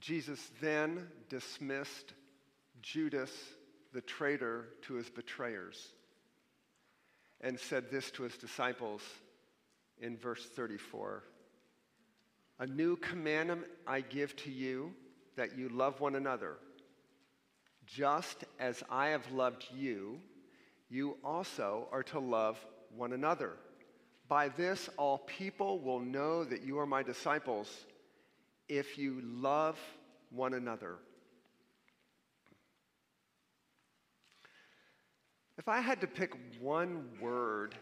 Jesus then dismissed Judas, the traitor, to his betrayers and said this to his disciples in verse 34 A new commandment I give to you that you love one another. Just as I have loved you, you also are to love one another. By this, all people will know that you are my disciples if you love one another. If I had to pick one word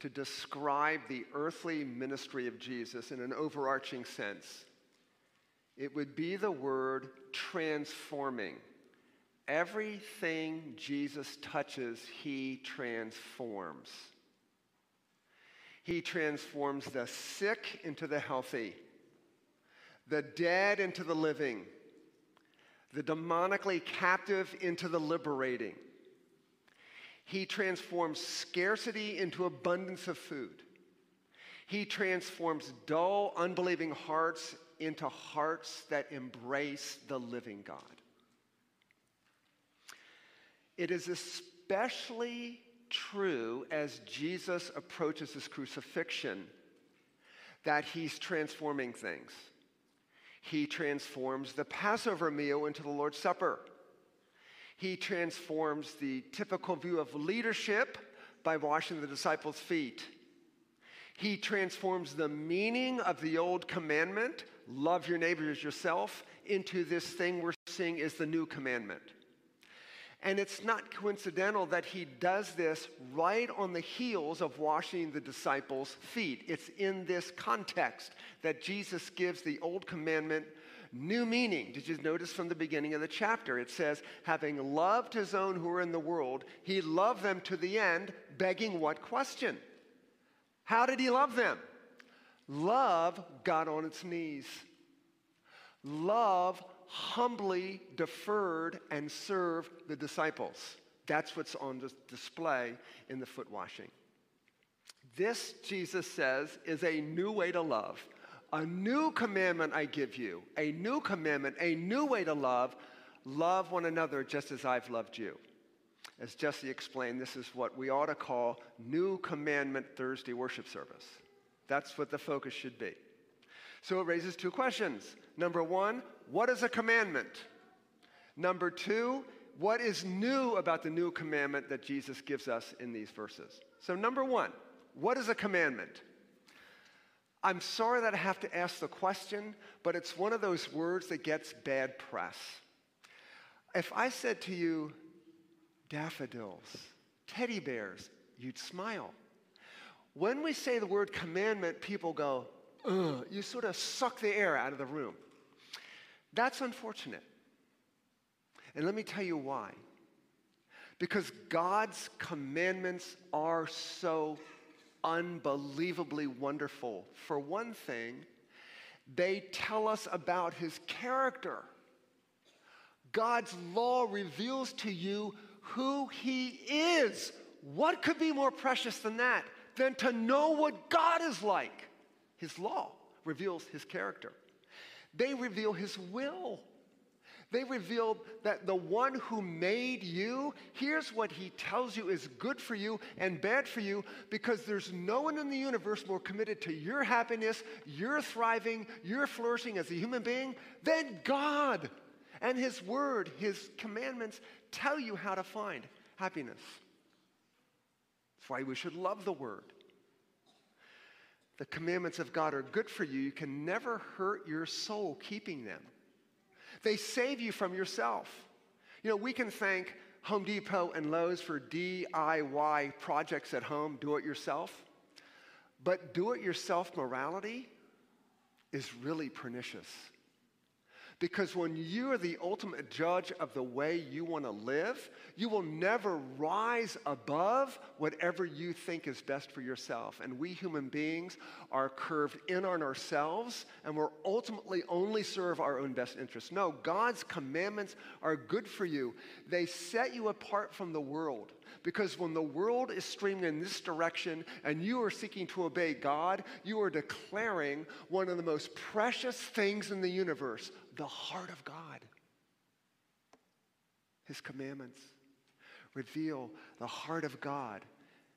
to describe the earthly ministry of Jesus in an overarching sense, it would be the word transforming. Everything Jesus touches, he transforms. He transforms the sick into the healthy, the dead into the living, the demonically captive into the liberating. He transforms scarcity into abundance of food. He transforms dull, unbelieving hearts into hearts that embrace the living God. It is especially true as Jesus approaches his crucifixion that he's transforming things. He transforms the Passover meal into the Lord's Supper. He transforms the typical view of leadership by washing the disciples' feet. He transforms the meaning of the old commandment, love your neighbor as yourself, into this thing we're seeing is the new commandment. And it's not coincidental that he does this right on the heels of washing the disciples' feet. It's in this context that Jesus gives the old commandment new meaning. Did you notice from the beginning of the chapter? It says, having loved his own who are in the world, he loved them to the end, begging what question? How did he love them? Love got on its knees. Love humbly deferred and served the disciples. That's what's on display in the foot washing. This, Jesus says, is a new way to love. A new commandment I give you, a new commandment, a new way to love. Love one another just as I've loved you. As Jesse explained, this is what we ought to call New Commandment Thursday worship service. That's what the focus should be. So it raises two questions. Number one, what is a commandment? Number two, what is new about the new commandment that Jesus gives us in these verses? So, number one, what is a commandment? I'm sorry that I have to ask the question, but it's one of those words that gets bad press. If I said to you, daffodils, teddy bears, you'd smile. When we say the word commandment, people go, ugh, you sort of suck the air out of the room. That's unfortunate. And let me tell you why. Because God's commandments are so unbelievably wonderful. For one thing, they tell us about his character. God's law reveals to you who he is. What could be more precious than that? Than to know what God is like. His law reveals his character. They reveal his will. They reveal that the one who made you, here's what he tells you is good for you and bad for you because there's no one in the universe more committed to your happiness, your thriving, your flourishing as a human being than God. And his word, his commandments tell you how to find happiness. That's why we should love the word the commandments of God are good for you, you can never hurt your soul keeping them. They save you from yourself. You know, we can thank Home Depot and Lowe's for DIY projects at home, do it yourself. But do it yourself morality is really pernicious. Because when you are the ultimate judge of the way you want to live, you will never rise above whatever you think is best for yourself. And we human beings are curved in on ourselves and we're ultimately only serve our own best interests. No, God's commandments are good for you. They set you apart from the world. Because when the world is streaming in this direction and you are seeking to obey God, you are declaring one of the most precious things in the universe the heart of God. His commandments reveal the heart of God.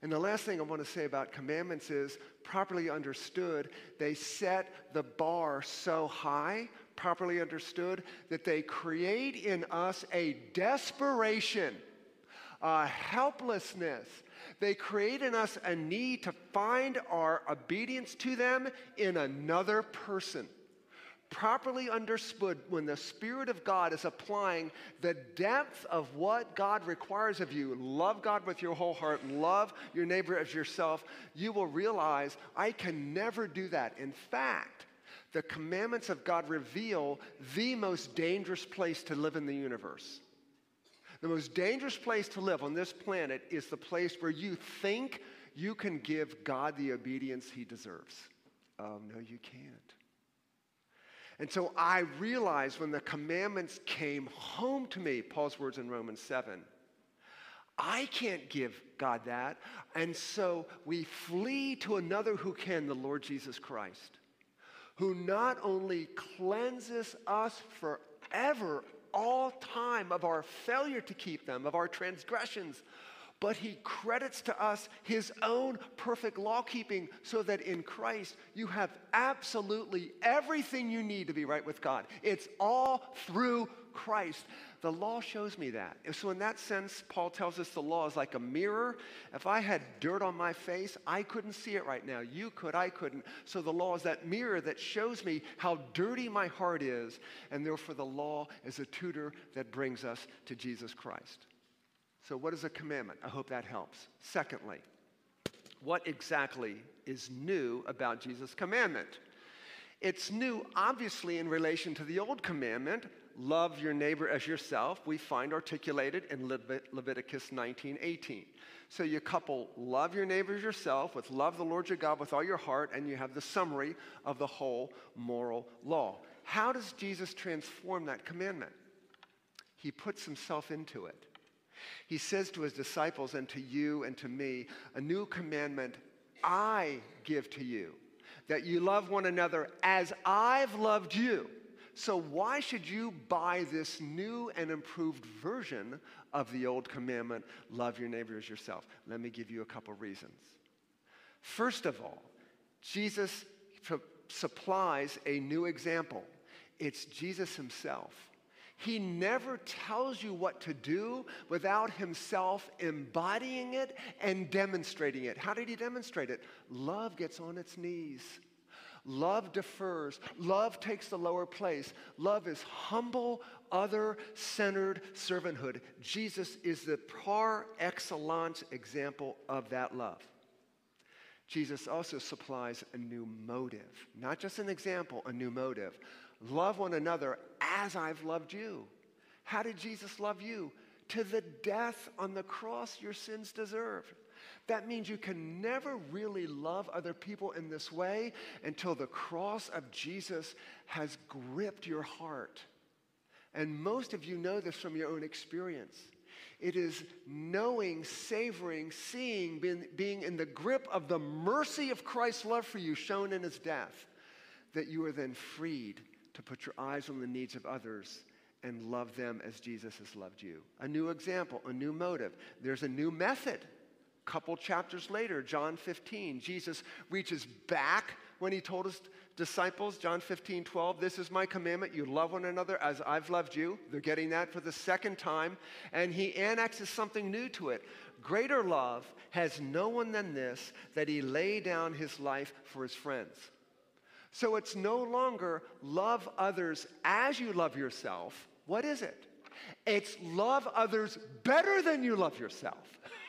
And the last thing I want to say about commandments is properly understood, they set the bar so high, properly understood, that they create in us a desperation, a helplessness. They create in us a need to find our obedience to them in another person properly understood when the Spirit of God is applying the depth of what God requires of you, love God with your whole heart, love your neighbor as yourself, you will realize I can never do that. In fact, the commandments of God reveal the most dangerous place to live in the universe. The most dangerous place to live on this planet is the place where you think you can give God the obedience he deserves. Oh, no, you can't. And so I realized when the commandments came home to me, Paul's words in Romans 7, I can't give God that. And so we flee to another who can, the Lord Jesus Christ, who not only cleanses us forever, all time, of our failure to keep them, of our transgressions, but he credits to us his own perfect law keeping so that in Christ you have absolutely everything you need to be right with God. It's all through Christ. The law shows me that. So, in that sense, Paul tells us the law is like a mirror. If I had dirt on my face, I couldn't see it right now. You could, I couldn't. So, the law is that mirror that shows me how dirty my heart is, and therefore, the law is a tutor that brings us to Jesus Christ. So, what is a commandment? I hope that helps. Secondly, what exactly is new about Jesus' commandment? It's new, obviously, in relation to the old commandment love your neighbor as yourself, we find articulated in Leviticus 19 18. So you couple love your neighbor as yourself with love the Lord your God with all your heart, and you have the summary of the whole moral law. How does Jesus transform that commandment? He puts himself into it. He says to his disciples and to you and to me, A new commandment I give to you, that you love one another as I've loved you. So, why should you buy this new and improved version of the old commandment, love your neighbor as yourself? Let me give you a couple reasons. First of all, Jesus supplies a new example. It's Jesus himself. He never tells you what to do without himself embodying it and demonstrating it. How did he demonstrate it? Love gets on its knees. Love defers. Love takes the lower place. Love is humble, other centered servanthood. Jesus is the par excellence example of that love. Jesus also supplies a new motive, not just an example, a new motive. Love one another as I've loved you. How did Jesus love you? To the death on the cross your sins deserved. That means you can never really love other people in this way until the cross of Jesus has gripped your heart. And most of you know this from your own experience. It is knowing, savoring, seeing, being, being in the grip of the mercy of Christ's love for you shown in his death that you are then freed to put your eyes on the needs of others and love them as Jesus has loved you. A new example, a new motive. There's a new method. Couple chapters later, John 15, Jesus reaches back when he told his disciples, John 15, 12, this is my commandment. You love one another as I've loved you. They're getting that for the second time. And he annexes something new to it. Greater love has no one than this, that he lay down his life for his friends. So it's no longer love others as you love yourself. What is it? It's love others better than you love yourself.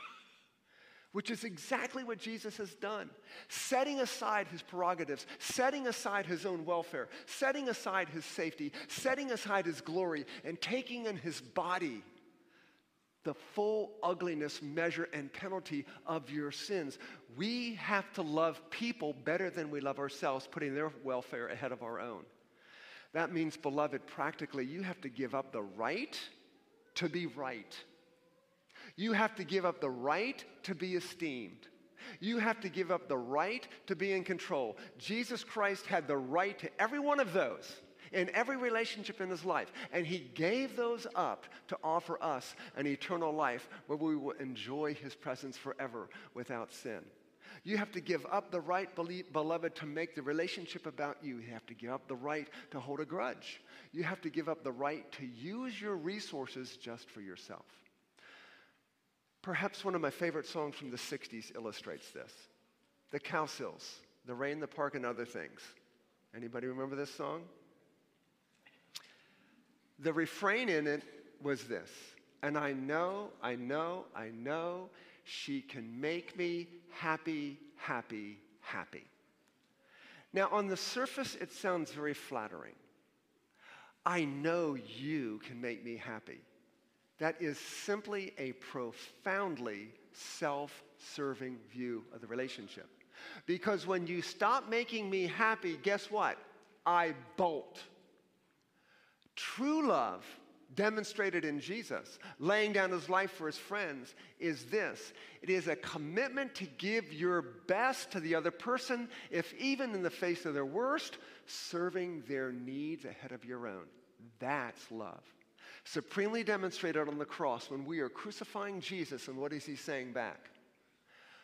Which is exactly what Jesus has done. Setting aside his prerogatives, setting aside his own welfare, setting aside his safety, setting aside his glory, and taking in his body the full ugliness, measure, and penalty of your sins. We have to love people better than we love ourselves, putting their welfare ahead of our own. That means, beloved, practically, you have to give up the right to be right. You have to give up the right to be esteemed. You have to give up the right to be in control. Jesus Christ had the right to every one of those in every relationship in his life. And he gave those up to offer us an eternal life where we will enjoy his presence forever without sin. You have to give up the right, beloved, to make the relationship about you. You have to give up the right to hold a grudge. You have to give up the right to use your resources just for yourself. Perhaps one of my favorite songs from the 60s illustrates this The Cowsills, The Rain, the Park, and Other Things. Anybody remember this song? The refrain in it was this And I know, I know, I know she can make me happy, happy, happy. Now, on the surface, it sounds very flattering. I know you can make me happy. That is simply a profoundly self serving view of the relationship. Because when you stop making me happy, guess what? I bolt. True love demonstrated in Jesus, laying down his life for his friends, is this it is a commitment to give your best to the other person, if even in the face of their worst, serving their needs ahead of your own. That's love. Supremely demonstrated on the cross when we are crucifying Jesus, and what is he saying back?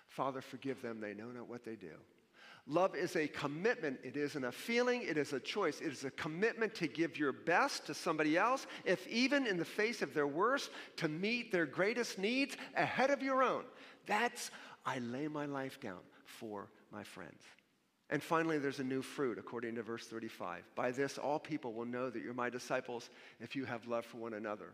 Father, forgive them, they know not what they do. Love is a commitment. It isn't a feeling, it is a choice. It is a commitment to give your best to somebody else, if even in the face of their worst, to meet their greatest needs ahead of your own. That's, I lay my life down for my friends. And finally, there's a new fruit, according to verse 35. By this, all people will know that you're my disciples if you have love for one another.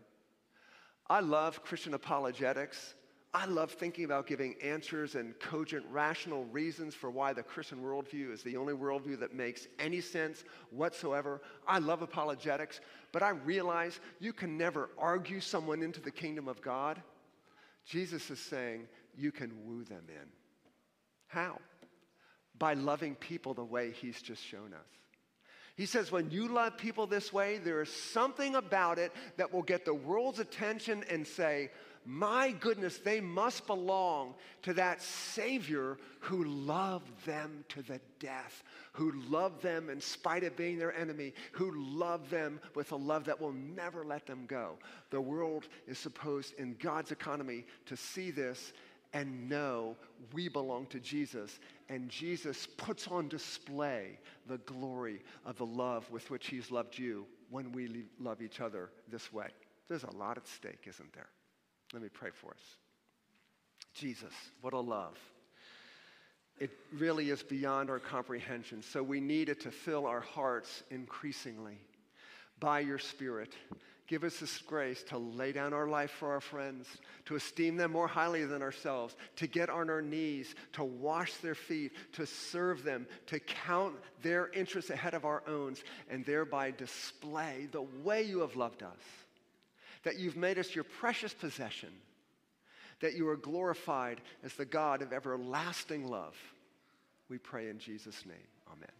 I love Christian apologetics. I love thinking about giving answers and cogent, rational reasons for why the Christian worldview is the only worldview that makes any sense whatsoever. I love apologetics, but I realize you can never argue someone into the kingdom of God. Jesus is saying you can woo them in. How? By loving people the way he's just shown us. He says, when you love people this way, there is something about it that will get the world's attention and say, my goodness, they must belong to that Savior who loved them to the death, who loved them in spite of being their enemy, who loved them with a love that will never let them go. The world is supposed, in God's economy, to see this and know we belong to Jesus. And Jesus puts on display the glory of the love with which He's loved you when we love each other this way. There's a lot at stake, isn't there? Let me pray for us. Jesus, what a love. It really is beyond our comprehension. So we need it to fill our hearts increasingly by your Spirit. Give us this grace to lay down our life for our friends, to esteem them more highly than ourselves, to get on our knees, to wash their feet, to serve them, to count their interests ahead of our own, and thereby display the way you have loved us that you've made us your precious possession, that you are glorified as the God of everlasting love. We pray in Jesus' name. Amen.